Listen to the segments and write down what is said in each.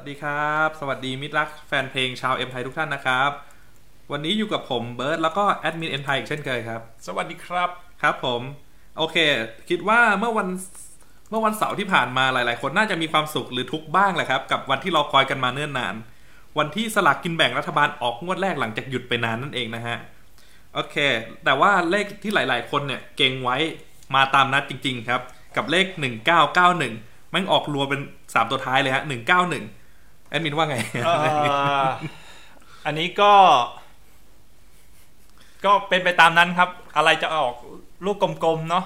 สวัสดีครับ สวัสดีมิตรรักแฟนเพลงชาว MThai ทุกท่านนะครับ วันนี้อยู่กับผมเบิร์ดแล้วก็แอดมิน MThai อีกเช่นเคยครับ สวัสดีครับครับผม โอเค คิดว่าเมื่อวันเมื่อวันเสาร์ที่ผ่านมาหลาย ๆ คนน่าจะมีความสุขหรือทุกข์บ้างแหละครับ กับวันที่รอคอยกันมาเนิ่นนาน วันที่สลากกินแบ่งรัฐบาลออกงวดแรกหลังจากหยุดไปนานนั่นเองนะฮะโอเค แต่ว่าเลขที่หลาย ๆ คนเนี่ยเก็งไว้มาตามนัดจริง ๆ ครับ กับเลข 1991มันออกรัวเป็น 3 ตัวท้ายเลยฮะ 191 แอดมินว่าไงเอ่ออันนี้ก็ ก็เป็นไปตามนั้นครับ อะไรจะออกลูกกลมๆเนาะ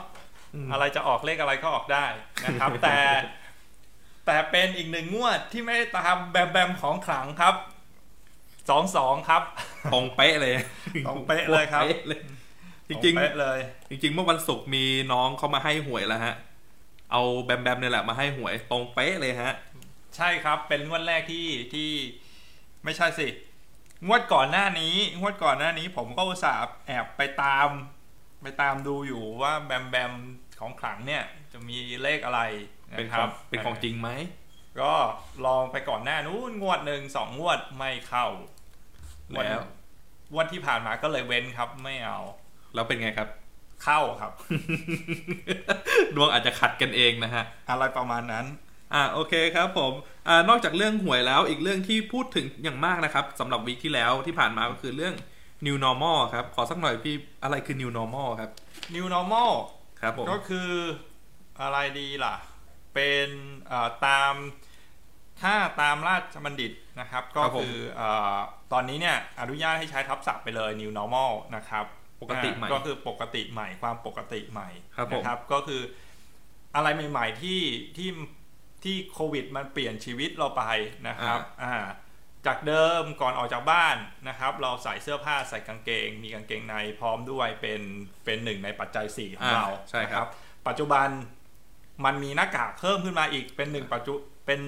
อืมอะไรจะออกเลขอะไรก็ออกได้นะครับ แต่ แต่เป็นอีกหนึ่งงวดที่ไม่ได้ตามแบมแบมของขลังครับสองสองครับ ตรงเป๊ะเลยตรงเป๊ะเลยครับตงป๊ะเลยจริงเป๊ะเลยๆจริง ๆ เมื่อวันศุกร์มีน้องเขามาให้หวยแล้วฮะ เอาแบมแบมเนี่ยแหละมาให้หวยตรงเป๊ะเลยฮะ ใช่ครับ เป็นงวดแรกที่ที่ไม่ใช่สิ งวดก่อนหน้านี้ งวดก่อนหน้านี้ ผมก็อุตส่าห์แอบไปตาม ไปตามดูอยู่ว่าแบมแบมของขลังเนี่ย จะมีเลขอะไรเป็นนะขคอรังบเป็นของจริงไหม ก็ลองไปก่อนหน้านู้นงวดหนึ่งสองงวดไม่เข้า แล้วงวันที่ผ่านมาก็เลยเว้นครับไม่เอา แล้วเป็นไงครับ เข้าครับ ดวงอาจจะขัดกันเองนะฮะ อะไรประมาณนั้น อ่าโอเคครับผมอ่านอกจากเรื่องหวยแล้วอีกเรื่องที่พูดถึงอย่างมากนะครับสำหรับวีคที่แล้วที่ผ่านมาก็คือเรื่อง new normal ครับ ขอสักหน่อยพี่อะไรคือ new normal ครับ New Normal ครับผมก็คืออะไรดีล่ะ เป็นเอ่อตามถ้าตามราชบัณฑิตนะครับ ก็คือเอ่อตอนนี้เนี่ยอนุญาตให้ใช้ทับศัพท์ไปเลย New Normal นะครับปกติใหม่ อ่าก็คือปกติใหม่ความปกติใหม่ครับผม นะครับ ก็คืออะไรใหม่ ๆ ที่ที่ ที่โควิดมันเปลี่ยนชีวิตเราไปนะครับอ่าจากเดิมก่อนออกจากบ้านนะครับ เราใส่เสื้อผ้าใส่กางเกง มีกางเกงในพร้อมด้วยเป็นเป็นหนึ่งในปัจจัยสี่ของเราใช่ครับนะปัจจุบันมันมีหน้ากากเพิ่มขึ้นมาอีกเป็นหนึ่งปัจจุเป็น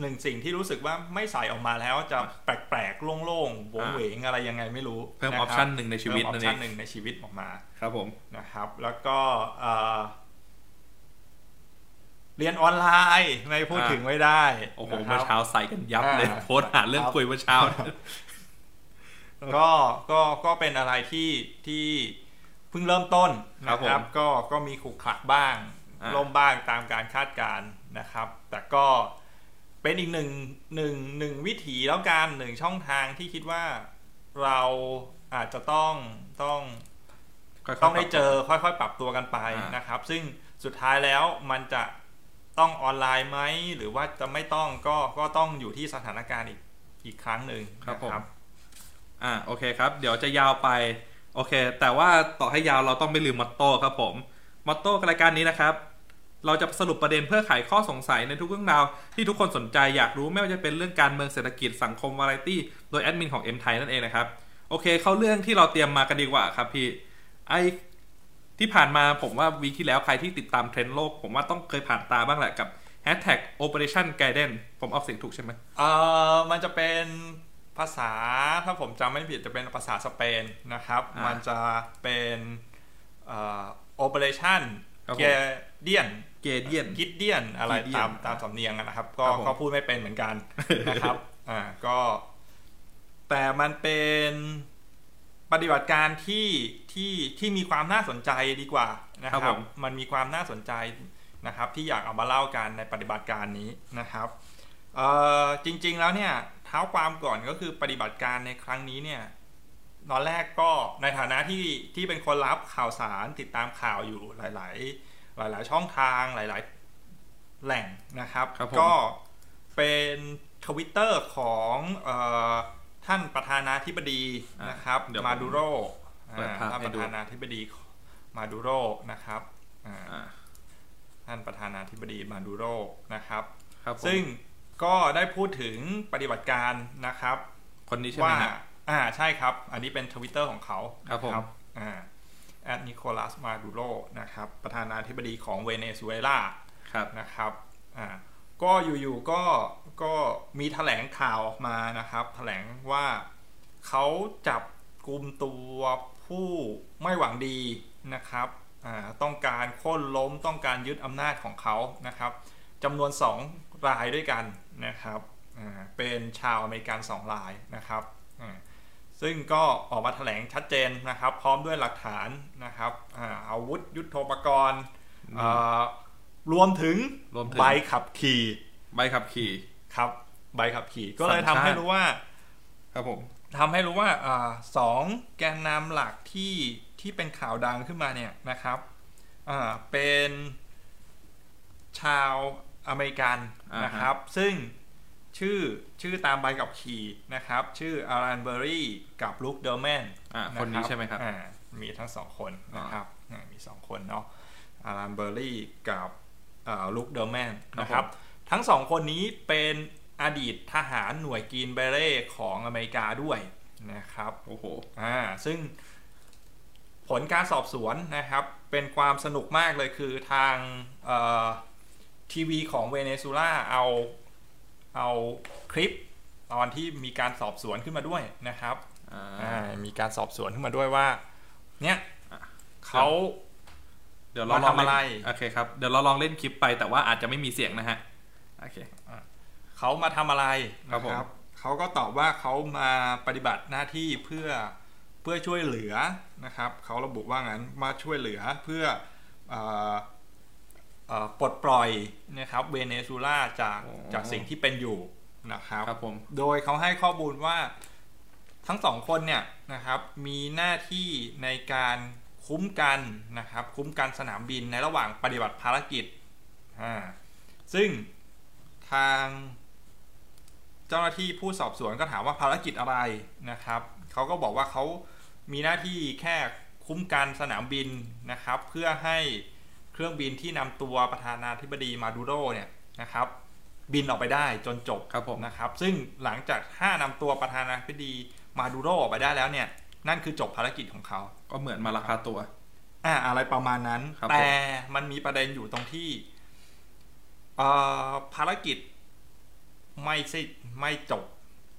หนึ่งสิ่งที่รู้สึกว่าไม่ใส่ออกมาแล้วจะแปลกๆโล่งๆโหวงเหวงอะไรยังไงไม่รู้เพิ่มอนะอปครับชั่นหนึ่งในชีวิตเพิ่มออนั่ปนเอชั่นงหนึ่งในชีวิตออกมาครับผมนะครับ แล้วก็ เอ่อเรียนออนไลน์ไม่พูดถึงไม่ได้ โอ้โหนะคเมื่รัอบเช้าใส่กันยับเลยอ่าโพสต์หาเรื่องครับคุยเมื่อเช้า ก็ก็ก็เป็นอะไรที่ที่เพิ่งเริ่มต้นนะคครัรับบผมก็ก็มีขลุกขลักบ้างอ่าล่มบ้างตามการคาดการณ์นะครับ แต่ก็เป็นอีกหนึ่งหนึ่งหนึ่งวิถีแล้วกันหนึ่งช่องทางที่คิดว่าเราอาจจะต้องต้องค่ยๆต้องได้เจอปรับค่อยๆ ปรับตัวกันไปอ่านนะครับ ซึ่งสุดท้ายแล้วมันจะ ต้องออนไลน์ไหมหรือว่าจะไม่ต้องก็ก็ต้องอยู่ที่สถานการณ์อีกอีกครั้งหนึ่งครับนะผมอ่าโอเคครับ เดี๋ยวจะยาวไปโอเค แต่ว่าต่อให้ยาวเราต้องไม่ลืม motto ครับผม motto รายการนี้นะครับ เราจะสรุปประเด็นเพื่อไขข้อสงสัยในทุกเรื่องราวที่ทุกคนสนใจอยากรู้ไม่ว่าจะเป็นเรื่องการเมืองเศรษฐกิจสังคมวาไรตี้โดยแอดมินของ M ไทยนั่นเองนะครับโอเค เข้าเรื่องที่เราเตรียมมากันดีกว่าครับพี่ไอ ที่ผ่านมาผมว่า week ที่แล้วใครที่ติดตามเทรนด์โลก ผมว่าต้องเคยผ่านตาบ้างแหละกับ Hashtag Operation Gideon ผมออกเสียงถูกใช่ไหมเอ่อมันจะเป็นภาษาถ้าผมจำไม่ผิดจะเป็นภาษาสเปนนะครับอ่ามัมันจะเป็นเอ่อ operation ครับผมเกเดียนเกเดียนกิดเดียนอะไร Gideon ตามตามสำเนียงอะนะครับ ก็ครับผมก็พูดไม่เป็นเหมือนกันนะครับอ่าก็ แต่มันเป็นปฏิบัติการที่ ที่ที่มีความน่าสนใจดีกว่านะคครัรับบผมมันมีความน่าสนใจนะครับ ที่อยากเอามาเล่ากันในปฏิบัติการนี้นะครับเอ่อจริงๆแล้วเนี่ยเท้าความก่อนก็คือปฏิบัติการในครั้งนี้เนี่ยตอนแรกก็ในฐานะที่ที่เป็นคนรับข่าวสารติดตามข่าวอยู่หลาย ๆ หลาย ๆ ช่องทางหลาย ๆ แหล่งนะครับครับผมก็เป็นทวิตเตอร์ของเออท่านประธานาธิบดีนะครับเดี๋ยวผมมาดูโร เปิดภาพท่านให้ประดูธานาธิบดีมาดูโรนะครับอ่าอ่าท่านประธานาธิบดีมาดูโรนะครับครับผมซึ่งก็ได้พูดถึงปฏิบัติการนะครับ คนนี้ใช่ไหมว่าฮะอ่าใช่ครับ อันนี้เป็นทวิตเตอร์ของเขาครับผมนะอ่า at นิโคลัสมาดูโรนะครับ ประธานาธิบดีของเวเนซุเอลาครับนะครับอ่าก็อยู่ๆก็ก็มีแถลงข่าวออกมานะครับแถลงว่าเขาจับกลุ่มตัว ผู้ไม่หวังดีนะครับอ่าต้องการโค่นล้มต้องการยึดอำนาจของเขานะครับจำนวนสองรายด้วยกันนะครับอ่าเป็นชาวอเมริกันสองรายนะครับอ่าซึ่งก็ออกมาแถลงชัดเจนนะครับ พร้อมด้วยหลักฐานนะครับอ่าอาวุธยุทโธปกรณ์อ่ารวมถึงรวมถึงใบขับขี่ใบขับขี่ครับใบขับขี่ก็เลยสัญทำชาติให้รู้ว่าครับผม ทำให้รู้ว่าอาสองแกนนำหลักที่ที่เป็นข่าวดังขึ้นมาเนี่ยนะครับอ่าเป็นชาวอเมริกันอ่าฮะนะครับ ซึ่งชื่อชื่อตามใบกับขี่นะครับ ชื่ออารันเบอรี่กับลุคเดอร์แมนอ่าคนนี้ใช่ไหมครับอ่ามีทั้งสองคนนะครับอ่ามีสองคนเนาะAiran Berry กับ Luke Denman ครับนะครับผมทั้งสองคนนี้เป็น อดีตทหารหน่วย Green Beret ของอเมริกาด้วยนะครับโอ้โหอ่าซึ่งผลการสอบสวนนะครับ เป็นความสนุกมากเลยคือทางเอ่อทีวีของเวเนซุเอลาเอาเอาคลิปตอนที่มีการสอบสวนขึ้นมาด้วยนะครับอ่าอ่ามีการสอบสวนขึ้นมาด้วยว่า เนี่ยอะเขาเดี๋ยวเราลองมาทำอะไรเล่นโอเคครับ เดี๋ยวเราลองเล่นคลิปไปแต่ว่าอาจจะไม่มีเสียงนะฮะ โอเค เขามาทำอะไรครับนะผมเขาก็ตอบว่าเขามาปฏิบัติหน้าที่เพื่อเพื่อช่วยเหลือนะครับเขาระบุว่างั้นมาช่วยเหลือเพื่อเอ่อเอ่อปลดปล่อยนะครับเวเนซุเอลาจากจากสิ่งที่เป็นอยู่นะครับครับผมโดยเขาให้ข้อมูลว่าทั้งสองคนเนี่ยนะครับมีหน้าที่ในการคุ้มกันนะครับคุ้มกันสนามบินในระหว่างปฏิบัติภารกิจอ่าซึ่งทาง เจ้าหน้าที่ผู้สอบสวนก็ถามว่าภารกิจอะไรนะครับเขาก็บอกว่าเขามีหน้าที่แค่คุ้มกันสนามบินนะครับ เพื่อให้เครื่องบินที่นำตัวประธานาธิบดีมาดูโรเนี่ยนะครับ บินออกไปได้จนจบครับผมนะครับ ซึ่งหลังจากถ้านำตัวประธานาธิบดีมาดูโรออกไปได้แล้วเนี่ย นั่นคือจบภารกิจของเขาก็เหมือนมาลักพาตัวอ่าอะไรประมาณนั้นครับผมแต่มันมีประเด็นอยู่ตรงที่เอ่อภารกิจ ไม่ใช่ไม่จบ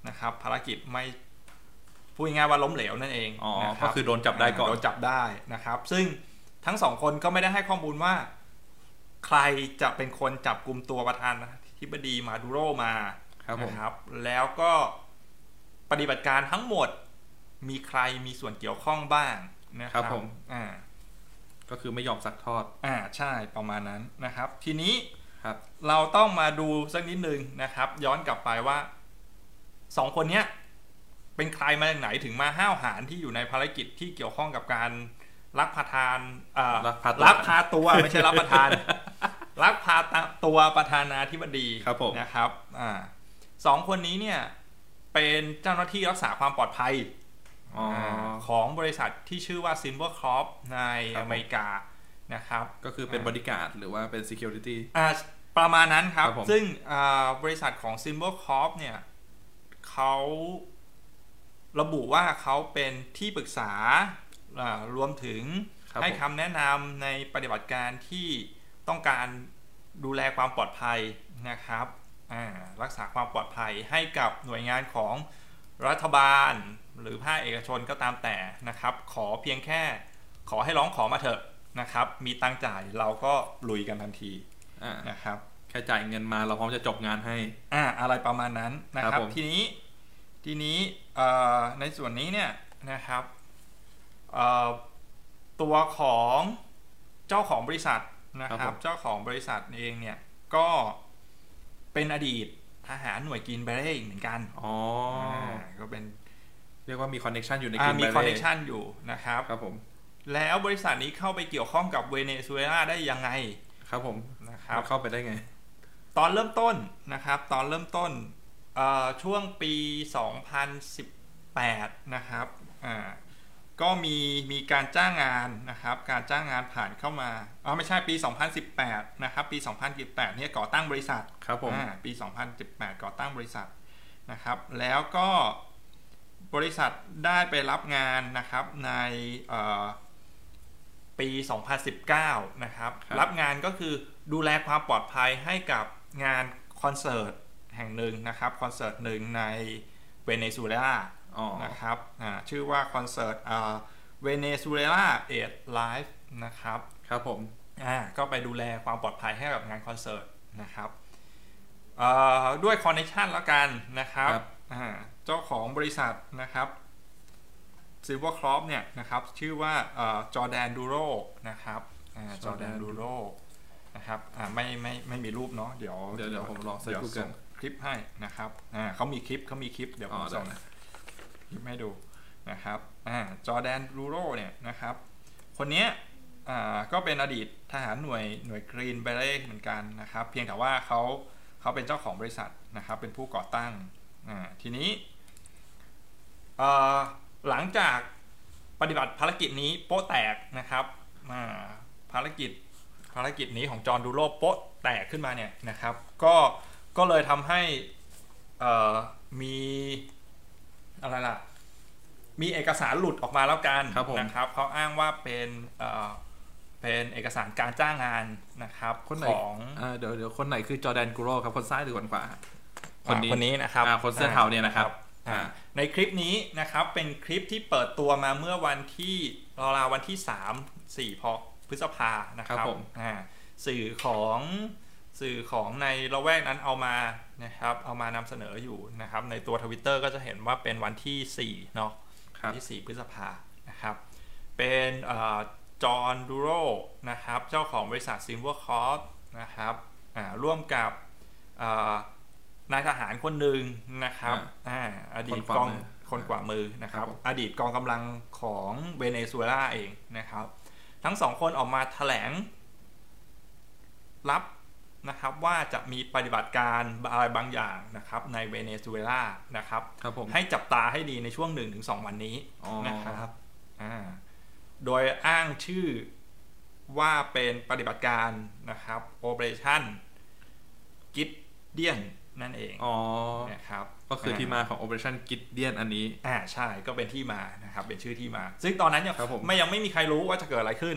นะครับภารกิจไม่พูดง่ายๆว่าล้มเหลวนั่นเองอ๋อนะรัก็บคือโดนจับได้ก่อนโดนจับได้นะครับ ซึ่งทั้งสองคนก็ไม่ได้ให้ข้อมูลว่า ใครจะเป็นคนจับกลุ่มตัวประธานาธิบดีมาดูโรมาครับผมนะครับ แล้วก็ปฏิบัติการทั้งหมดมีใครมีส่วนเกี่ยวข้องบ้างนะคครัรับบผมอ่าก็คือไม่ยอมสักทอดอ่าใช่ประมาณนั้นนะครับ ทีนี้ ครับเราต้องมาดูสักนิดนึงนะครับ ย้อนกลับไปว่าสองคนเนี้ยเป็นใครมาจากไหนถึงมาห้าวหาญที่อยู่ในภารกิจที่เกี่ยวข้องกับการลักพาทานเอ่อลักพาตัวลักพาตัวไม่ใช่รับประทานลักพาตัวประธานาธิบดีครับผมนะครับอ่าสองคนนี้เนี่ยเป็นเจ้าหน้าที่รักษาความปลอดภัยอ๋อของบริษัทที่ชื่อว่า Silver Corp ในครับผมอเมริกา นะครับ ก็คือเป็นบริการดหรือว่าเป็น security อ่าประมาณนั้นครับครับผมซึ่งอ่าบริษัทของ Silver Corp เนี่ยเขาระบุว่าเขาเป็นที่ปรึกษาอ่ารวมถึงครับให้ผมคำแนะนำในปฏิบัติการที่ต้องการดูแลความปลอดภัยนะครับอ่ารักษาความปลอดภัยให้กับหน่วยงานของรัฐบาล หรือภาคเอกชนก็ตามแต่นะครับ ขอเพียงแค่ขอให้ร้องขอมาเถอะ นะครับ มีตังค์จ่ายเราก็ลุยกันทันทีอ่านะครับแค่จ่ายเงินมาเราพร้อมจะจบงานให้อ่าอะไรประมาณนั้นนะคครัรับบผมทีนี้ทีนี้เอ่อในส่วนนี้เนี่ยนะครับเอ่อตัวของเจ้าของบริษัทนะครับ เจ้าของบริษัทเองเนี่ยก็เป็นอดีตทหารหน่วยกินเบเร่อีกเหมือนกันอ๋ออาก็เป็นเรียกว่ามีคอนเน t ชันอยู่ในอ่ากินมีไปคอนเนเลยคชันอยู่นะครับครับผม แล้วบริษัทนี้เข้าไปเกี่ยวข้องกับเวเนซุเอลาได้ยังไง ครับผมนะครับมันเข้าไปได้ไง ตอนเริ่มต้นนะครับ ตอนเริ่มต้นเอ่อช่วงปี 2018 นะครับอ่าก็มีมีการจ้างงานนะครับ การจ้างงานผ่านเข้ามาอ๋อไม่ใช่ปี 2018 นะครับ ปี 2018 เนี่ยก่อตั้งบริษัทครับผมอ่าปี 2018 ก่อตั้งบริษัทนะครับ แล้วก็บริษัทได้ไปรับงานนะครับในเอ่อ ปี 2019 นะครับครับรับงานก็คือดูแลความปลอดภัยให้กับงานคอนเสิร์ตแห่งหนึ่งนะครับคอนเสิร์ตหนึ่งในเวเนซุเอลาอ๋อนะครับอ่าชื่อว่าคอนเสิร์ต Venezuela Aid Live นะครับครับผมอ่าก็ไปดูแลความปลอดภัยให้กับงานคอนเสิร์ตนะครับเอ่อด้วย connection แล้วกันนะครับครับอ่าเจ้าของบริษัทนะครับ Silvercorp เนี่ยนะครับชื่อว่าจอแดนดูโรนะครับจอแดน Jordan ดูโรนะครับอ่าไม่ไม่ไม่มีรูปเนาะเดี๋ยวเดี๋ยวเดี๋ยวผมลอง search เดี๋ยว Google ส่งคลิปให้นะครับอ่าเขามีคลิปเขามีคลิปเดี๋ยวผอ๋อส่งได้คลิปให้ดูนะครับอ่า Jordan Goudreau เนี่ยนะครับ คนเนี้ยอ่าก็เป็นอดีตทหารหน่วยหน่วย Green Beret เหมือนกันนะครับ เพียงแต่ว่าเขาเขาเป็นเจ้าของบริษัทนะครับ เป็นผู้ก่อตั้งอ่าทีนี้เอ่อ หลังจากปฏิบัติภารกิจนี้โป๊ะแตกนะครับอ่าภารกิจภารกิจนี้ของจอห์นดูโรโป๊ะแตกขึ้นมาเนี่ยนะครับ ก็ก็เลยทำให้เอ่อมีอะไรล่ะ มีเอกสารหลุดออกมาแล้วกันครับผมนะครับเขาอ้างว่าเป็นเอ่อเป็นเอกสารการจ้างงานนะครับคนไหนของอ่าเดี๋ยวเดี๋ยวคนไหนคือจอแดนกูโรครับคนซ้ายหรือคนขวาคนนี้อ่าคนนี้นะครับอ่าคนเสื้อเทาเนี่ยนะครับอ่าอ่า ในคลิปนี้นะครับเป็นคลิปที่เปิดตัวมาเมื่อวันที่ราวๆวันที่ 3 4พอพฤษภานะครับครับผมอ่าสื่อของสื่อของในละแวกนั้นเอามานะครับเอามานำเสนออยู่นะครับในตัวทวิตเตอร์ก็จะเห็นว่าเป็นวันที่4เนาะครับที่4พฤษภานะครับเป็นจอห์นดูโรนะครับเจ้าของบริษัทซิ l เวอร์คอร์ p นะครับอ่าร่วมกับอ่า นายทหารคนหนึ่งนะครับอ่าอดีตคนขวากองมือคนกว่ามือนะครับครับผมอดีตกองกำลังของเวเนซุเอลาเองนะครับ ทั้งสองคนออกมาแถลงรับนะครับว่าจะมีปฏิบัติการอะไรบางอย่างนะครับในเวเนซุเอลานะครับครับผมให้จับตาให้ดีในช่วง 1-2 วันนี้อ๋อนะครับอ่าโดยอ้างชื่อว่าเป็นปฏิบัติการนะครับ Operation g i d d i a n นั่นเองอ๋อนะครับก็คือที่มาของ Operation Gideon อันนี้อ่าใช่ก็เป็นที่มานะครับเป็นชื่อที่มา ซึ่งตอนนั้นยังครับผมไม่ยังไม่มีใครรู้ว่าจะเกิดอะไรขึ้น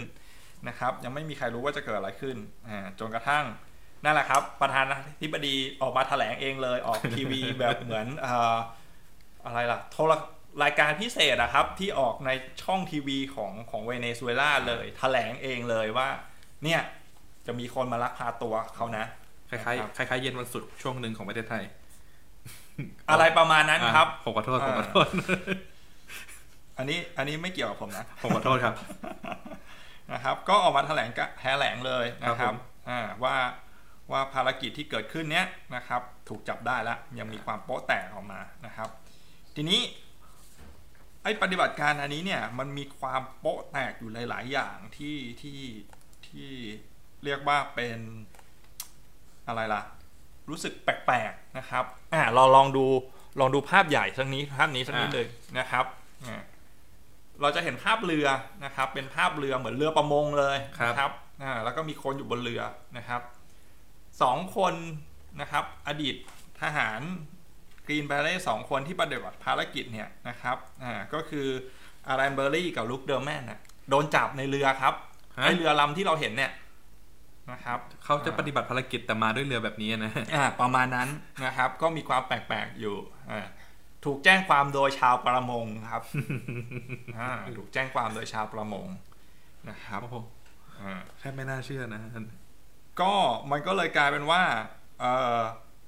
นะครับ ยังไม่มีใครรู้ว่าจะเกิดอะไรขึ้นอ่าจนกระทั่งนั่นแหละครับ ประธานาธิบดีออกมาแถลงเองเลยออกทีวีแบบเหมือนเอ่ออะไรล่ะโทรรายการพิเศษอะครับที่ออกในช่องทีวีของของเวเนซุเอลาเลย แถลงเองเลยว่า เนี่ยจะมีคนมาลักพาตัวเขานะ คล้ายๆคล้ายๆเย็นวันศุกร์ช่วงหนึ่งของประเทศไทย อะไรประมาณนั้นครับอะผมขอโทษผมขอโทษอันนี้อันนี้ไม่เกี่ยวกับผมนะผมขอโทษครับนะครับ ก็ออกมาแถลงกะแถลงเลยนะคครัรับบผมอ่าว่าว่าภารกิจที่เกิดขึ้นเนี้ยนะครับ ถูกจับได้แล้วยังมีความโป๊ะแตกออกมานะครับ ทีนี้ไอ้ปฏิบัติการอันนี้เนี่ยมันมีความโป๊ะแตกอยู่หลาย ๆ อย่างที่ที่ที่เรียกว่าเป็น อะไรล่ะ รู้สึกแปลกๆนะครับอ่าเราลองดูลองดูภาพใหญ่สักนี้ภาพนี้สักนิดอ่าเลยนะครับอ่าเราจะเห็นภาพเรือนะครับ เป็นภาพเรือเหมือนเรือประมงเลยนะครับอ่าแล้วก็มีคนอยู่บนเรือนะครับสองคนนะครับ อดีตทหาร Green Beret สองคนที่ปฏิบัติภารกิจเนี่ยนะครับอ่าก็คือ Airan Berry กับ Luke Denman น่ะโดนจับในเรือครับฮะไอเรือลำที่เราเห็นเนี่ย นะครับเขาจะปฏิบัติภารกิจแต่มาด้วยเรือแบบนี้นะอ่าประมาณนั้นนะครับ ก็มีความแปลกๆอยู่อ่าถูกแจ้งความโดยชาวประมงครับอ่าถูกแจ้งความโดยชาวประมงนะครับโอ้โหอ่าแทบไม่น่าเชื่อนะก็มันก็เลยกลายเป็นว่าเอ่อ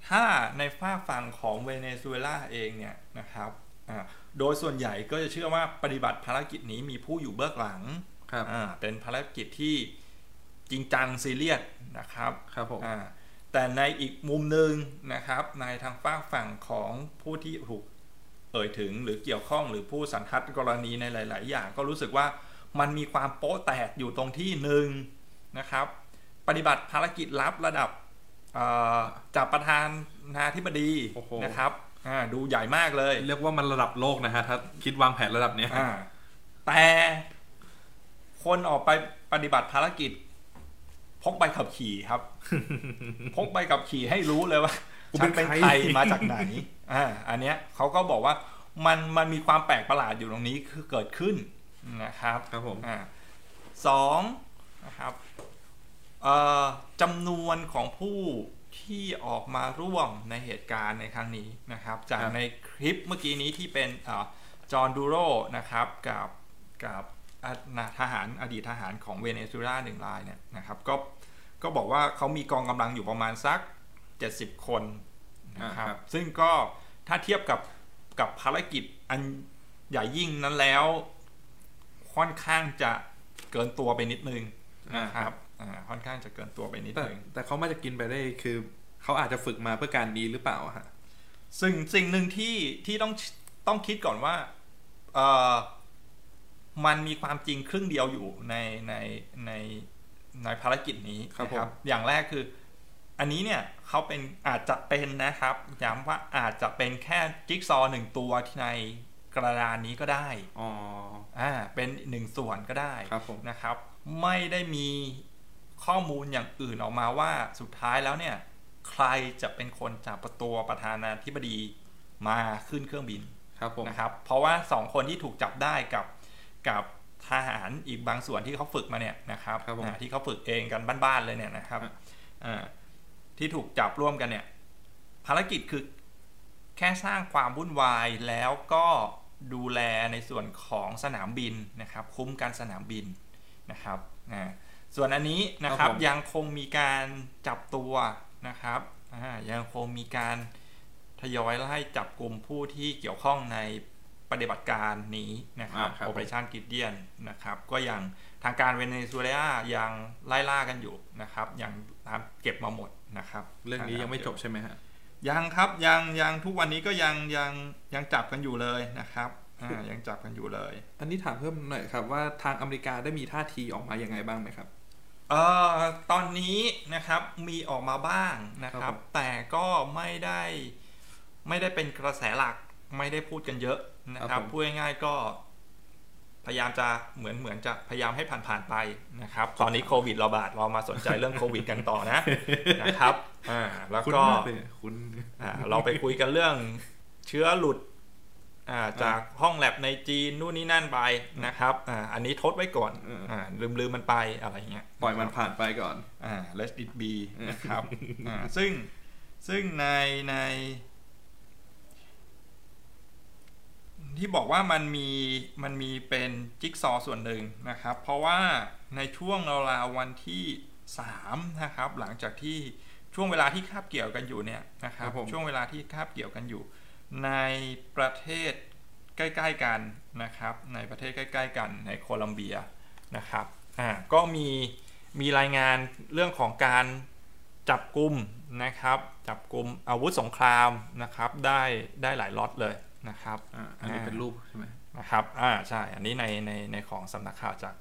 ถ้าในฝ้ากฝั่งของเวเนซุเอลาเองเนี่ยนะครับอ่าโดยส่วนใหญ่ก็จะเชื่อว่าปฏิบัติภารกิจนี้มีผู้อยู่เบื้องหลังครับอ่าเป็นภารกิจที่ จริงจังซีเรียสนะครับครับผมอ่าแต่ในอีกมุมหนึ่งนะครับ ในทางฝากฝั่งของผู้ที่ถูกเอ่ยถึงหรือเกี่ยวข้องหรือผู้สันทัดกรณีในหลาย ๆ อย่าง ก็รู้สึกว่ามันมีความโป๊ะแตกอยู่ตรงที่หนึ่งนะครับ ปฏิบัติภารกิจลับระดับเอ่อจากประธานาธิบดีโอ้โหนะครับอ่าดูใหญ่มากเลย เรียกว่ามันระดับโลกนะฮะถ้าคิดวางแผนระดับเนี้ยอ่าแต่คนออกไปปฏิบัติภารกิจ พกใบขับขี่ครับ พกใบขับขี่ให้รู้เลยว่ากูฉัเป็นนเป็นใครใครมาจากไหนอ่าอันเนี้ยเขาก็บอกว่ามันมันมีความแปลกประหลาดอยู่ตรงนี้คือเกิดขึ้นนะครับครับผมอ่าสองนะครับเอ่อจำนวนของผู้ที่ออกมาร่วมในเหตุการณ์ในครั้งนี้นะครับ จากครับในคลิปเมื่อกี้นี้ที่เป็นจอห์นดูโรนะครับกับกับอะนะทหารอดีตทหารของเวเนซุเอลาหนึ่งรายเนี่ยนะครับ ก็ ก็บอกว่าเขามีกองกำลังอยู่ประมาณสัก 70 คนนะครับอ่าครับ ซึ่งก็ถ้าเทียบกับกับภารกิจอันใหญ่ยิ่งนั้นแล้ว ค่อนข้างจะเกินตัวไปนิดนึงนะครับอ่าค่อนข้างจะเกินตัวไปนิดแต่นึงแต่เขามาจะกินไปได้คือเขาอาจจะฝึกมาเพื่อการนี้หรือเปล่าฮะซึ่งสิ่งหนึ่งที่ที่ต้องต้องคิดก่อนว่าเออมันมีความจริงครึ่งเดียวอยู่ในในใน ในภารกิจนี้ครับนะผมอย่างแรกคือ อันนี้เนี่ยเขาเป็นอาจจะเป็นนะครับ ย้ำว่าอาจจะเป็นแค่จิ๊กซอว์หนึ่งตัวที่ในกระดานนี้ก็ได้ อ๋อ อ่า เป็นหนึ่งส่วนก็ได้ครับผมนะครับ ไม่ได้มีข้อมูลอย่างอื่นออกมาว่าสุดท้ายแล้วเนี่ย ใครจะเป็นคนจับประตัวประธานาธิบดีมาขึ้นเครื่องบิน ครับผมนะครับ เพราะว่าสองคนที่ถูกจับได้กับกับ ทหารอีกบางส่วนที่เขาฝึกมาเนี่ยนะครับครับผมอ่าที่เขาฝึกเองกันบ้านๆเลยเนี่ยนะครับอะอ่าที่ถูกจับร่วมกันเนี่ย ภารกิจคือแค่สร้างความวุ่นวายแล้วก็ดูแลในส่วนของสนามบินนะครับ คุ้มกันสนามบินนะครับอ่าส่วนอันนี้นะครับครับผมยังคงมีการจับตัวนะครับอ่ายังคงมีการทยอยไล่จับกลุ่มผู้ที่เกี่ยวข้องใน ปฏิบัติการนี้นะครับอ่าครับผม Operation Gideon นะครับก็ยังทางการเวเนซุเอลายังไล่ล่ากันอยู่นะครับยังตามเก็บมาหมดนะครับ เรื่องนี้ยังไม่จบใช่ไหมฮะยังครับยังยังทุกวันนี้ก็ยังยังยังจับกันอยู่เลยนะครับอ่ายังจับกันอยู่เลย อันนี้ถามเพิ่มหน่อยครับว่าทางอเมริกาได้มีท่าทีออกมายังไงบ้างไหมครับเอ่อตอนนี้นะครับมีออกมาบ้างนะคครัรับบผมแต่ก็ไม่ได้ไม่ได้เป็นกระแสหลักไม่ได้พูดกันเยอะ นะครับพูดง่ายๆก็ พยายามจะเหมือนเหมือนจะพยายามให้ผ่านๆไปนะครับ ตอนนี้โควิดระบาดเรามาสนใจเรื่องโควิดกันต่อนะนะครับอ่าแล้วคุณก็มากเลยคุณอ่าเราไปคุยกันเรื่องเชื้อหลุดอ่าจากห้องแลบในจีนนู่นนี่นั่นไปนะครับอ่าอันนี้ทดไว้ก่อนเอออ่อ่าลืมลืมมันไปอะไรเงี้ยปล่อยมันผ่านไปก่อนอ่า let it be นะครับอ่าซึ่งซึ่งในใน ที่บอกว่ามันมีมันมีเป็นจิ๊กซอว์ส่วนหนึ่งนะครับ เพราะว่าในช่วงราวๆวันที่สามนะครับ หลังจากที่ช่วงเวลาที่คาบเกี่ยวกันอยู่เนี่ยนะครับครับผมช่วงเวลาที่คาบเกี่ยวกันอยู่ ในประเทศใกล้ ๆกันนะครับ ในประเทศใกล้ ๆ กันในโคลัมเบียนะครับอ่าก็มีมีรายงานเรื่องของการจับกลุ่มนะครับ จับกลุ่มอาวุธสงครามนะครับ ได้ได้หลายล็อตเลย นะครับอ่าอันนี้เป็นรูปใช่ไหมนะครับอ่าใช่อันนี้ในในในของสำนักข่าวจาก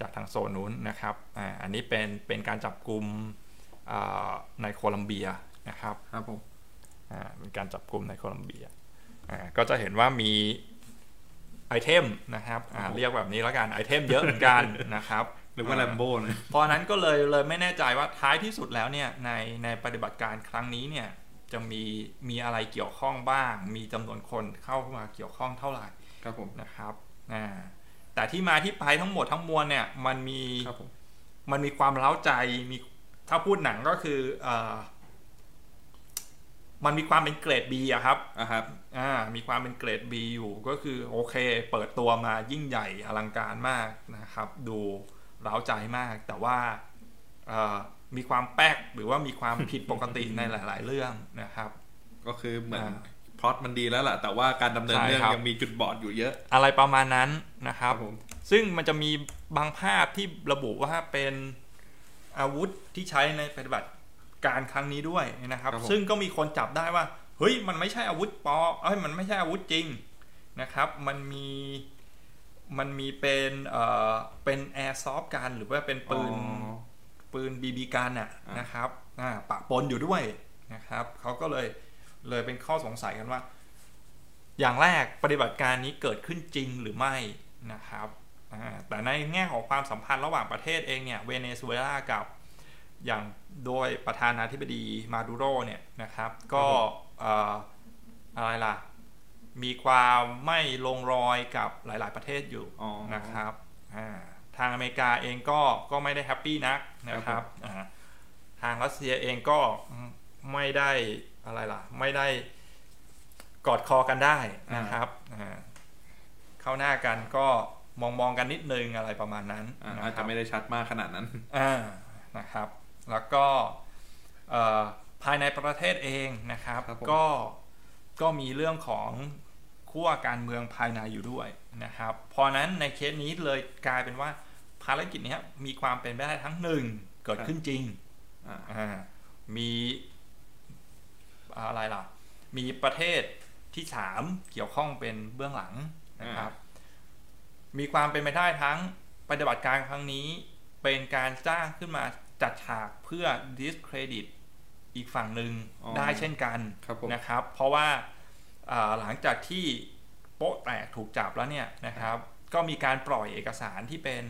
จากทางโซนนู้นนะครับอ่าอันนี้เป็นเป็นการจับกลุ่มอ่าในโคลัมเบียนะครับครับผมอ่าเป็นการจับกลุ่มในโคลัมเบียอ่าก็จะเห็นว่ามี item นะครับอ่าเรียกแบบนี้แล้วกัน item เยอะเหมือนกันนะครับหรือว่าแรมโบ้นะเพราะฉะนั้นก็เลยเลยไม่แน่ใจว่าท้ายที่สุดแล้วเนี่ยในในปฏิบัติการครั้งนี้เนี่ย จะมีมีอะไรเกี่ยวข้องบ้าง มีจำนวนคนเข้ามาเกี่ยวข้องเท่าไหร่ครับผมนะครับอ่าแต่ที่มาที่ไปทั้งหมดทั้งมวลเนี่ยมันมีครับผมมันมีความเล้าใจมีถ้าพูดหนังก็คือเอ่อมันมีความเป็นเกรด B อะครับอะครับอ่ามีความเป็นเกรด B อยู่ก็คือโอเค เปิดตัวมายิ่งใหญ่อลังการมากนะครับ ดูเล้าใจมาก แต่ว่าเอ่อ มีความแป๊กหรือว่ามีความผิดปกติในหลาย ๆ เรื่องนะครับ ก็คือเหมือนอ่าพล็อตมันดีแล้วล่ะ แต่ว่าการดำเนินใช่เรื่องครับยังมีจุดบอดอยู่เยอะ อะไรประมาณนั้นนะครับผมซึ่งมันจะมีบางภาพที่ระบุว่าเป็นอาวุธที่ใช้ในปฏิบัติการครั้งนี้ด้วยนะครับครับผมซึ่งก็มีคนจับได้ว่าเฮ้ยมันไม่ใช่อาวุธปลอมเอ้ยมันไม่ใช่อาวุธจริงนะครับ มันมีมันมีเป็นเอ่อเป็นแอร์ซอฟกันหรือว่าเป็นปืนอ๋อ ปืนบีบีกันน่ะอ่านนะครับอ่าปะปนอยู่ด้วยนะครับเขาก็เลยเลยเป็นข้อสงสัยกันว่า อย่างแรกปฏิบัติการนี้เกิดขึ้นจริงหรือไม่นะครับอ่าแต่ในแง่ของความสัมพันธ์ระหว่างประเทศเองเนี่ยเวเนซุเอลากับอย่างโดยประธานาธิบดีมาดูโรเนี่ยนะครับก็เอ่ออะไรล่ะ มีความไม่ลงรอยกับหลาย ๆ ประเทศอยู่อ๋อนะครับอ่า ทางอเมริกาเองก็ก็ไม่ได้แฮปปี้นักนะคครัรับบผมอ่าทางรัสเซียเองก็ไม่ได้อะไรล่ะ ไม่ได้กอดคอกันได้นะครับอ่าเข้าหน้ากันก็มองมองๆกันนิดนึงอะไรประมาณนั้นอ่านะอาจคจะรับไม่ได้ชัดมากขนาดนั้นอ่านะครับ แล้วก็เอ่อภายในประเทศเองนะครับครับผมก็ก็มีเรื่องของขั้วการเมืองภายในอยู่ด้วยนะครับเพราะนั้นในเคสนี้เลยกลายเป็นว่า ภารกิจเนี้ยมีความเป็นไปได้ทั้งหนึ่งเกิดขึ้นจริงอ่าอ่ามีอะไรล่ะ มีประเทศที่สามเกี่ยวข้องเป็นเบื้องหลังนะครับ มีความเป็นไปได้ทั้งปฏิบัติการครั้งนี้ เป็นการจ้างขึ้นมาจัดฉากเพื่อ discredit อีกฝั่งหนึ่งอ๋อได้เช่นกันครับผมนะครับ เพราะว่าอ่าหลังจากที่โป๊ะแตกถูกจับแล้วเนี่ยนะครับ ก็มีการปล่อยเอกสารที่เป็น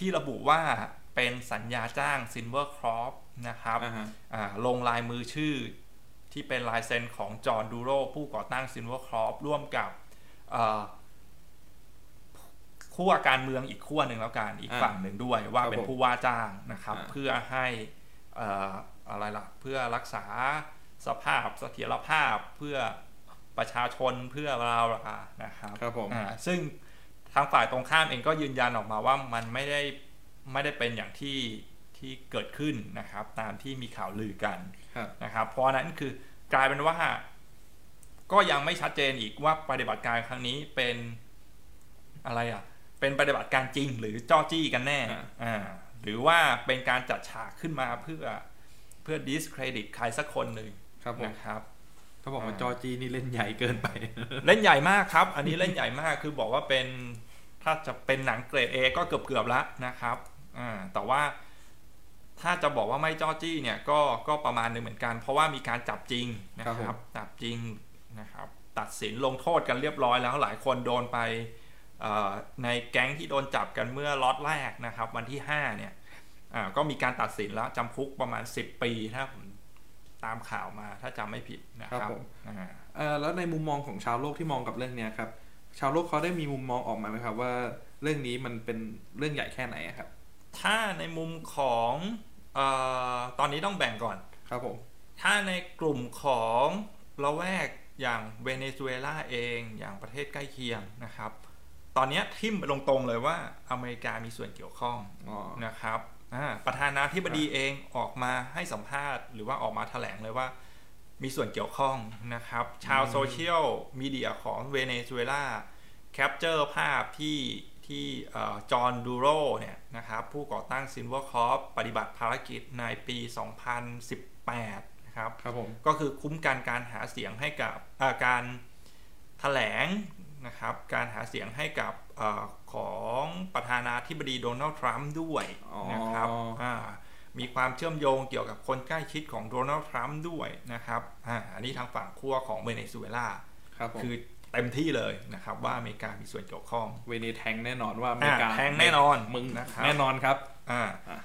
ที่ระบุว่าเป็นสัญญาจ้าง Silver Crop นะครับอ่าฮะอ่าลงลายมือชื่อที่เป็นลายเซ็นของจอห์นดูโรผู้ก่อตั้ง Silver Crop ร่วมกับอ่าขั้วการเมืองอีกขั้วหนึ่งแล้วกันอีกอ่าฝั่งหนึ่งด้วยว่าครับเป็นผมผู้ว่าจ้างนะครับอ่าเพื่อให้เอ่ออะไรล่ะเพื่อรักษาสภาพเสถียรภาพเพื่อประชาชนเพื่อเราล่ะนะครับครับผมอ่าซึ่ง ทางฝ่ายตรงข้ามเองก็ยืนยันออกมาว่ามันไม่ได้ไม่ได้เป็นอย่างที่ที่เกิดขึ้นนะครับ ตามที่มีข่าวลือกันครับนะครับ เพราะฉะนั้นคือกลายเป็นว่า ก็ยังไม่ชัดเจนอีกว่าปฏิบัติการครั้งนี้เป็นอะไรอะ เป็นปฏิบัติการจริงหรือจ้อจี้กันแน่อ่าอ่าหรือว่าเป็นการจัดฉากขึ้นมาเพื่อเพื่อ discredit ใครสักคนหนึ่งครับผมนะครับ เขาบอกว่าอ่าจอร์จีนี่เล่นใหญ่เกินไป เล่นใหญ่มากครับ อันนี้เล่นใหญ่มากคือบอกว่าเป็นถ้าจะเป็นหนังเกรด A ก็เกือบเกือบๆแล้วนะครับอ่าแต่ว่าถ้าจะบอกว่าไม่จ้อจี้เนี่ยก็ก็ประมาณหนึ่งเหมือนกัน เพราะว่ามีการจับจริงนะคครัรับบผมจับจริงนะครับ ตัดสินลงโทษกันเรียบร้อยแล้วหลายคนโดนไปเอ่อในแก๊งที่โดนจับกันเมื่อล็อตแรกนะครับ วันที่ 5 เนี่ยอ่าก็มีการตัดสินแล้วจำคุกประมาณ 10 ปีถ้าผม ตามข่าวมาถ้าจำไม่ผิดนะคครัรับบผมอ่าเอ่อแล้วในมุมมองของชาวโลกที่มองกับเรื่องเนี้ยครับ ชาวโลกเขาได้มีมุมมองออกมาไหมครับว่าเรื่องนี้มันเป็นเรื่องใหญ่แค่ไหนอะครับ ถ้าในมุมของเออตอนนี้ต้องแบ่งก่อนครับผมถ้าในกลุ่มของละแวกอย่างเวเนซุเอลาเองอย่างประเทศใกล้เคียงนะครับ ตอนนี้ทิมไปตรงๆเลยว่าอเมริกามีส่วนเกี่ยวข้องอ๋อนะครับอ่า ประธานาธิบดีเองออกมาให้สัมภาษณ์ หรือว่าออกมาแถลงเลยว่า มีส่วนเกี่ยวข้องนะครับ ชาวโซเชียลมีเดียของเวเนซุเอลาcapture ภาพที่ที่ Jordan Goudreau เนี่ยนะครับผู้ก่อตั้ง Silvercorp ปฏิบัติภารกิจในปี 2018 นะครับครับผมก็คือคุ้มกันการหาเสียงให้กับอ่าการแถลง นะครับการหาเสียงให้กับอาของประธานาธิบดีโดนัลด์ทรัมป์ด้วยอ๋อนะครับามีความเชื่อมโยงเกี่ยวกับคนใกล้ชิดของโดนัลด์ทรัมป์ด้วยนะครับอาอันนี้ทางฝั่งขั้วของเวเนซุเอลาครับผมคือเต็มที่เลยนะครับว่าอเมริกามีส่วนเกี่ยวข้อง เวเนแทงแน่นอนว่าอเมริกาอ่าแทงแน่นอนมึงนะครับแน่นอนครับอ่าอะ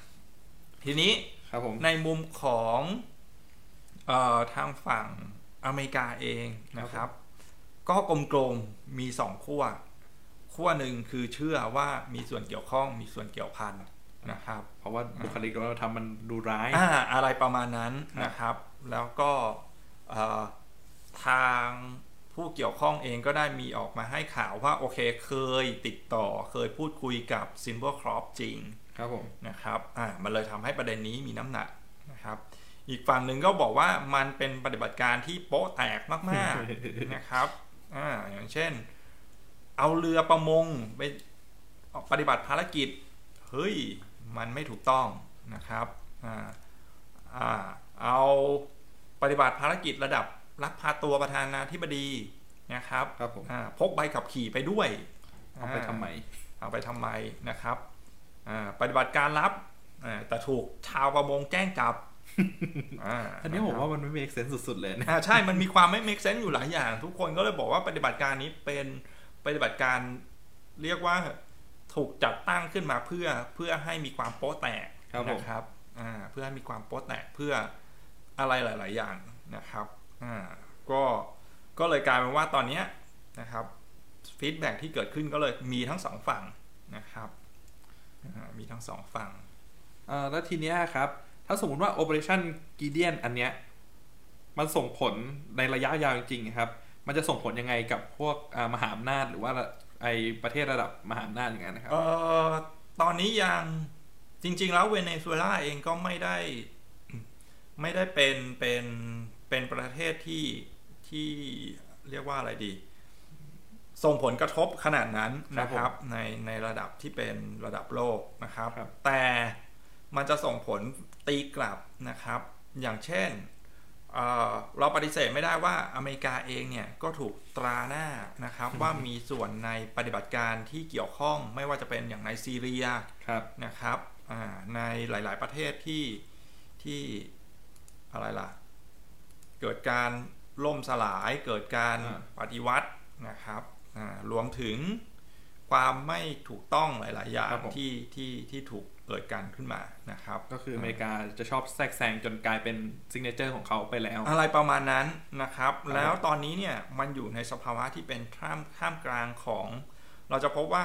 ทีนี้ครับผมในมุมของเออทางฝั่งอเมริกาเองนะครับ ก็กลมๆมีสองขั้วขั้วหนึ่งคือเชื่อว่ามีส่วนเกี่ยวข้องมีส่วนเกี่ยวพันนะครับ เพราะว่าบุคลิกเราทำมันดูร้ายอ่าอะไรประมาณนั้นครับนะครับ แล้วก็เอ่อทางผู้เกี่ยวข้องเองก็ได้มีออกมาให้ข่าวว่า โอเคเคยติดต่อเคยพูดคุยกับ Silver Crop จริงครับผมนะครับอ่ามันเลยทำให้ประเด็นนี้มีน้ำหนักนะครับอีกฝั่งหนึ่งก็บอกว่ามันเป็นปฏิบัติการที่โป๊ะแตกมาก ๆ นะครับ อ่าอย่างเช่น เอาเรือประมงไปปฏิบัติภารกิจ เฮ้ย มันไม่ถูกต้องนะครับอ่าอ่าเอาปฏิบัติภารกิจระดับลักพาตัวประธานาธิบดีนะครับครับผมอ่าพกใบขับขี่ไปด้วยเอาไปทำไมเอาไปทำไมนะครับอ่าปฏิบัติการลับอ่าแต่ถูกชาวประมงแจ้งจับ อ่าอันนี้ผมว่ามันไม่ make sense สุดๆเลยนะอ่าใช่มันมีความไม่ make sense อยู่หลายอย่าง ทุกคนก็เลยบอกว่าปฏิบัติการนี้เป็นปฏิบัติการเรียกว่าถูกจัดตั้งขึ้นมาเพื่อเพื่อให้มีความโป๊ะแตกครับผมนะครับอ่าเพื่อให้มีความโป๊ะแตกเพื่ออะไรหลาย ๆ อย่างนะครับอ่าก็ก็เลยกลายเป็นว่าตอนเนี้ยนะครับฟีดแบ็ที่เกิดขึ้นก็เลยมีทั้งสองฝั่งนะครับอ่ามีทั้งสองฝั่งเอ่อแล้วทีเนี้ยครับ ถ้าสมมติว่า Operation Gideon อันเนี้ยมันส่งผลในระยะยาวจริงๆครับ มันจะส่งผลยังไงกับพวกอ่ามหาอำนาจหรือว่าไอประเทศระดับมหาอำนาจอย่างนั้นนะครับเอ่อตอนนี้ยังจริง ๆ แล้วเวเนซุเอลาเองก็ไม่ได้ ไม่ได้เป็นเป็นเป็นประเทศที่ที่เรียกว่าอะไรดี ส่งผลกระทบขนาดนั้นนะครับ ในในระดับที่เป็นระดับโลกนะครับครับแต่มันจะส่งผล ตีกลับนะครับ อย่างเช่นเอ่อเราปฏิเสธไม่ได้ว่าอเมริกาเองเนี่ยก็ถูกตราหน้านะครับว่ามีส่วนในปฏิบัติการที่เกี่ยวข้องไม่ว่าจะเป็นอย่างในซีเรียครับนะครับอ่าในหลาย ๆ ประเทศที่ที่อะไรล่ะ เกิดการล่มสลายเกิดการอ่าปฏิวัตินะครับอ่ารวมถึง ความไม่ถูกต้องหลาย ๆ อย่างที่ที่ที่ถูกเกิดการขึ้นมานะครับ ก็คืออเมริกาจะชอบแทรกแซงจนกลายเป็นซิกเนเจอร์ของเขาไปแล้ว อะไรประมาณนั้นนะครับครับ แล้วตอนนี้เนี่ยมันอยู่ในสภาวะที่เป็นท่ามท่ามกลางของ เราจะพบว่า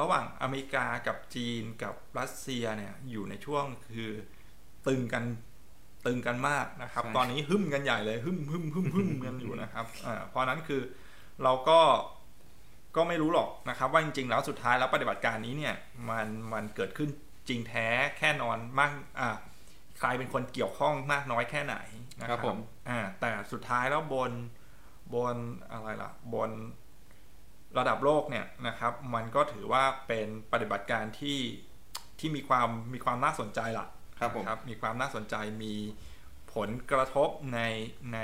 ระหว่างอเมริกากับจีนกับรัสเซียเนี่ยอยู่ในช่วงคือตึงกันตึงกันมากนะครับใช่ตอนนี้หึ่มกันใหญ่เลยหึ่มหึ่มหึ่มหึ่มกันอยู่นะครับอ่าเพราะฉะนั้นคือเราก็ ก็ไม่รู้หรอกนะครับว่าจริงๆแล้วสุดท้ายแล้วปฏิบัติการนี้เนี่ยมันมันเกิดขึ้นจริงแท้แค่นอนมากอ่าใครเป็นคนเกี่ยวข้องมากน้อยแค่ไหนนะคครัรับบผมอ่าแต่สุดท้ายแล้วบนบนอะไรล่ะ บนระดับโลกเนี่ยนะครับ มันก็ถือว่าเป็นปฏิบัติการที่ที่มีความมีความน่าสนใจล่ะครับผมนะครับมีความน่าสนใจมีผลกระทบในใน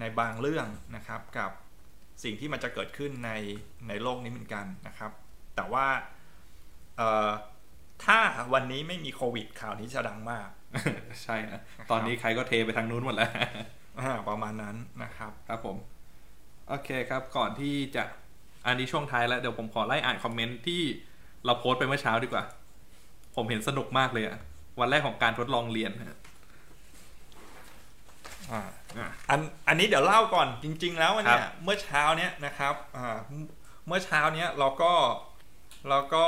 ในบางเรื่องนะครับ กับ สิ่งที่มันจะเกิดขึ้นในในโลกนี้เหมือนกันนะครับ แต่ว่าเอ่อถ้าวันนี้ไม่มีโควิดข่าวนี้จะดังมาก ใช่ฮะตอนนี้ใครก็เทไปทางนู้นหมดแล้วอ่าประมาณนั้นนะครับครับผม โอเคครับก่อนที่จะอันนี้ช่วงท้ายแล้วเดี๋ยวผมขอไล่อ่านคอมเมนต์ที่เราโพสต์ไปเมื่อเช้าดีกว่า ผมเห็นสนุกมากเลยอะวันแรกของการทดลองเรียนฮะ อ่าอะอันอันนี้เดี๋ยวเล่าก่อนจริง ๆ แล้วเนี่ครัยบเมื่อเช้าเนี้ยนะครับอ่าเมื่อเช้าเนี้ยเราก็เราก็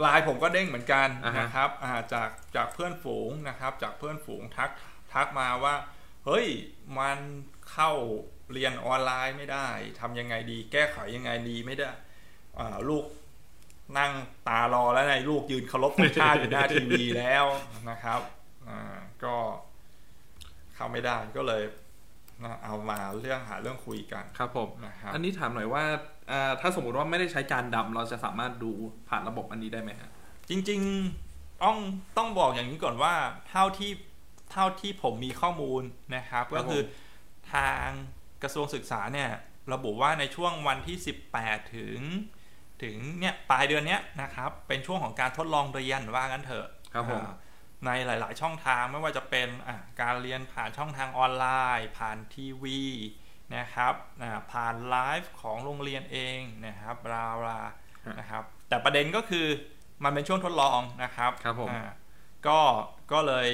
ไลน์ผมก็เด้งเหมือนกันอ่าฮะนะครับอ่าจากจากเพื่อนฝูงนะครับ จากเพื่อนฝูงทักทักมาว่า เฮ้ยมันเข้าเรียนออนไลน์ไม่ได้ทำยังไงดี แก้ไขยังไงดีไม่ได้อ่าลูกนั่งตารอแล้วไงลูกยืนเคารพธงชาติอยู่หน้าทีวีแล้วนะครับอ่าก็ เข้าไม่ได้ก็เลยนะเอามาเรื่องหาเรื่องคุยกันครับผมนะครับอันนี้ถามหน่อยว่าอ่าถ้าสมมุติว่าไม่ได้ใช้จานดำเราจะสามารถดูผ่านระบบอันนี้ได้ไหมฮะจริงๆต้องต้องบอกอย่างนี้ก่อนว่าเท่าที่เท่าที่ผมมีข้อมูลนะครับครับ ก็คือทางกระทรวงศึกษาเนี่ยระบุว่าในช่วงวันที่ 18 ถึง ถึงเนี่ยปลายเดือนเนี้ยนะครับ เป็นช่วงของการทดลองเรียนว่างั้นเถอะครับผมอ่า ในหลาย ๆ ช่องทางไม่ว่าจะเป็นอะการเรียนผ่านช่องทางออนไลน์ ผ่านทีวีนะครับอ่าผ่านไลฟ์ของโรงเรียนเองนะครับบลาบลาฮะนะครับแต่ประเด็นก็คือมันเป็นช่วงทดลองนะครับครับผมอ่าก็ก็เลย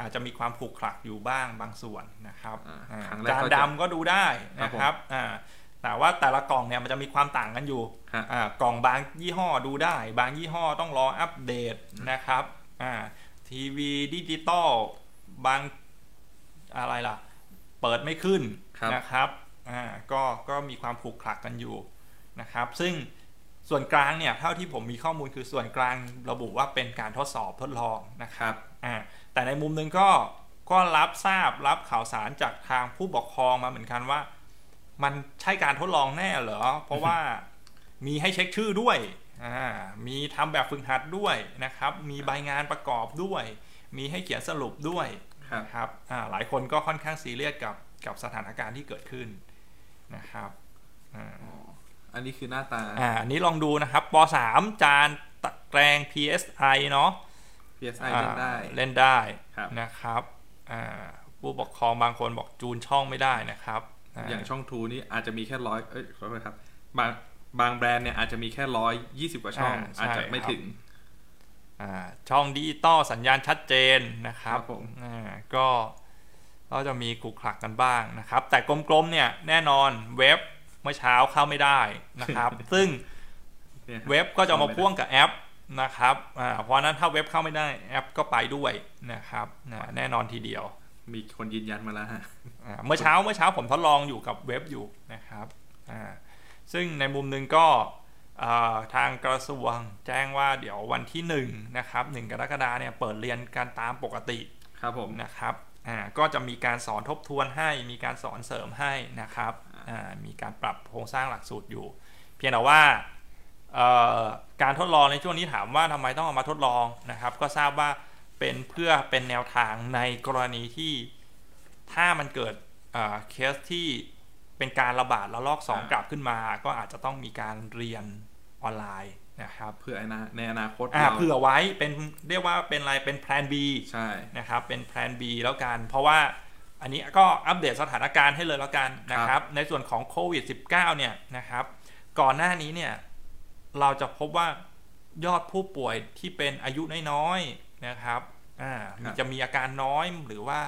อาจจะมีความขลุกขลักอยู่บ้างบางส่วนนะครับอ่าอ่าครั้งแรกจานก็จะดำก็ดูได้นะครับอ่าแต่ว่าแต่ละกล่องเนี่ยมันจะมีความต่างกันอยู่ฮะอ่ากล่องบางยี่ห้อดูได้ บางยี่ห้อต้องรออัปเดตนะครับอ่า ทีวีดิจิตอลบางอะไรล่ะ เปิดไม่ขึ้นครับนะครับอ่าก็ก็มีความขลุกขลักกันอยู่นะครับ ซึ่งส่วนกลางเนี่ยเท่าที่ผมมีข้อมูลคือส่วนกลางระบุว่าเป็นการทดสอบทดลองนะครับอ่าแต่ในมุมหนึงก็ก็รับทราบรับข่าวสารจากทางผู้ปกครองมาเหมือนกันว่า มันใช่การทดลองแน่เหรอ เพราะว่ามีให้เช็คชื่อด้วยอ่า มีทำแบบฝึกหัดด้วยนะครับ มีใบงานประกอบด้วย มีให้เขียนสรุปด้วยครับนะครับอ่าหลายคนก็ค่อนข้างซีเรียสกับกับสถานการณ์ที่เกิดขึ้นนะครับอ่าอ๋ออันนี้คือหน้าตา อ่า อันนี้ลองดูนะครับป .3 จานตะแกรง PSI เนาะ PSI เล่นได้อ่าเล่นได้ครับนะครับ อ่า ผู้ปกครองบางคนบอกจูนช่องไม่ได้นะครับ อย่างช่องทูนี่อาจจะมีแค่ร้อยเอ้ยขอโทษครับ บาง บางแบรนด์เนี่ยอาจจะมีแค่ร้อยยี่สิบกว่าช่อง อาจจะไม่ถึงอ่าช่องดิจิตอลสัญญาณชัดเจนนะครับครับผมอ่าก็ก็จะมีขลุกขลักกันบ้างนะครับ แต่กลมๆเนี่ยแน่นอนเว็บเมื่อเช้าเข้าไม่ได้นะครับ ซึ่งเนี่ยครับเว็บก็จะมาพ่วงกับแอปนะครับอ่าเพราะฉะนั้นถ้าเว็บเข้าไม่ได้แอปก็ไปด้วยนะครับอ่าแน่นอนทีเดียว มีคนยืนยันมาแล้วฮะอ่าเมื่อเช้าเมื่อเช้าผมทดลองอยู่กับเว็บอยู่นะครับอ่า ซึ่งในมุมหนึ่งก็อ่าทางกระทรวงแจ้งว่าเดี๋ยววันที่1นะครับ1กรกฎาเนี่ยเปิดเรียนการตามปกติครับผมนะครับอ่าก็จะมีการสอนทบทวนให้มีการสอนเสริมให้นะครับอ่ามีการปรับโครงสร้างหลักสูตรอยู่ เพียงแต่ว่าการทดลองในช่วงนี้ถามว่าทำไมต้องเอามาทดลองนะครับ ก็ทราบว่าเป็นเพื่อเป็นแนวทางในกรณีที่ถ้ามันเกิดเคสที่ เป็นการระบาดแล้วลอกสองกลับขึ้นมา ก็อาจจะต้องมีการเรียนออนไลน์นะครับเพื่อในอนาคตเผื่อไว้เป็นเรียกว่าเป็นอะไรเป็นแผน B ใช่นะครับเป็นแผน B แล้วกัน เพราะว่าอันนี้ก็อัปเดตสถานการณ์ให้เลยแล้วกันนะครับ ในส่วนของโควิด -19 เนี่ยนะครับ ก่อนหน้านี้เนี่ยเราจะพบว่ายอดผู้ป่วยที่เป็นอายุน้อยๆนะครับอ่าจะมีอาการน้อยหรือว่า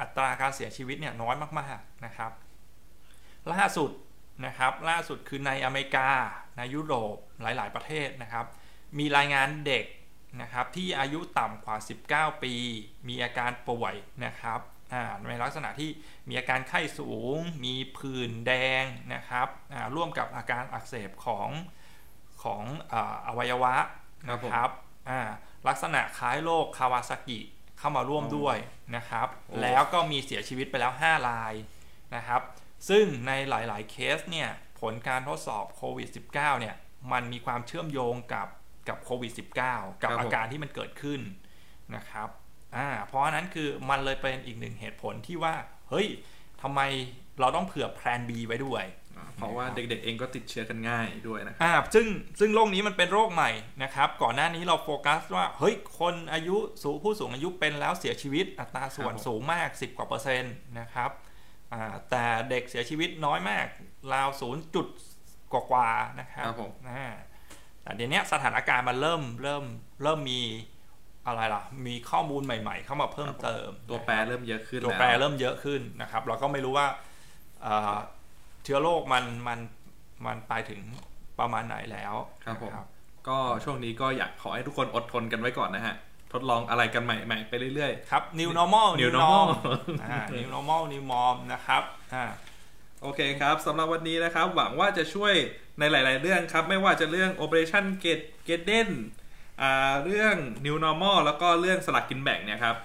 อัตราการเสียชีวิตเนี่ยน้อยมากๆนะครับ ล่าสุดนะครับล่าสุดคือในอเมริกาในยุโรปหลาย ๆ ประเทศนะครับ มีรายงานเด็กนะครับที่อายุต่ำกว่า 19 ปี มีอาการป่วยนะครับในลักษณะที่มีอาการไข้สูง มีผื่นแดงนะครับร่วมกับอาการอักเสบของของอวัยวะนะครับลักษณะคล้ายโรคคาวาซากิเข้ามาร่วมด้วยนะครับ แล้วก็มีเสียชีวิตไปแล้ว 5 รายนะครับ ซึ่งในหลายๆเคสเนี่ยผลการทดสอบโควิด -19 เนี่ยมันมีความเชื่อมโยงกับกับโควิด -19 กับอาการที่มันเกิดขึ้นนะครับอ่าเพราะฉะนั้นคือมันเลยเป็นอีกหนึ่งเหตุผลที่ว่า เฮ้ยทำไมเราต้องเผื่อแพลน B ไว้ด้วย เพราะว่าเด็กๆเองก็ติดเชื้อกันง่ายด้วยนะอ่าซึ่งซึ่งโรคนี้มันเป็นโรคใหม่นะครับ ก่อนหน้านี้เราโฟกัสว่า เฮ้ย คนอายุสูงผู้สูงอายุเป็นแล้วเสียชีวิตอัตราส่วนสูงมาก 10 กว่าเปอร์เซ็นต์นะครับอ่า แต่เด็กเสียชีวิตน้อยมาก ราวศูนย์จุดกว่าๆนะครับครับผมอ่าแต่เดี๋ยวนี้สถานการณ์มันเริ่มเริ่มเริ่มมีอะไรล่ะ มีข้อมูลใหม่ ๆ เข้ามาเพิ่มเติม ตัวแปรเริ่มเยอะขึ้น ตัวแปรเริ่มเยอะขึ้นนะครับ เราก็ไม่รู้ว่าเชื้อโรคมันมันมันไปถึงประมาณไหนแล้วครับผมก็ช่วงนี้ก็อยากขอให้ทุกคนอดทนกันไว้ก่อนนะฮะ ทดลองอะไรกันใหม่ๆไปเรื่อยๆ ครับ new normal new normal new normal new norm นะครับโอเคครับสำหรับวันนี้นะครับ หวังว่าจะช่วยในหลาย ๆ เรื่องครับ ไม่ว่าจะเรื่อง operation get get d e n เรื่อง new normal แล้วก็เรื่องสลักกินแบ่งเนี่ยครับ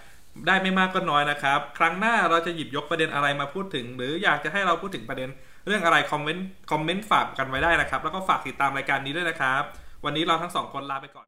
ได้ไม่มากก็น้อยนะครับ ครั้งหน้าเราจะหยิบยกประเด็นอะไรมาพูดถึง หรืออยากจะให้เราพูดถึงประเด็น เรื่องอะไรคอมเมนต์คอมเมนต์ฝากกันไว้ได้นะครับ แล้วก็ฝากติดตามรายการนี้ด้วยนะครับ วันนี้เราทั้งสองคนลาไปก่อน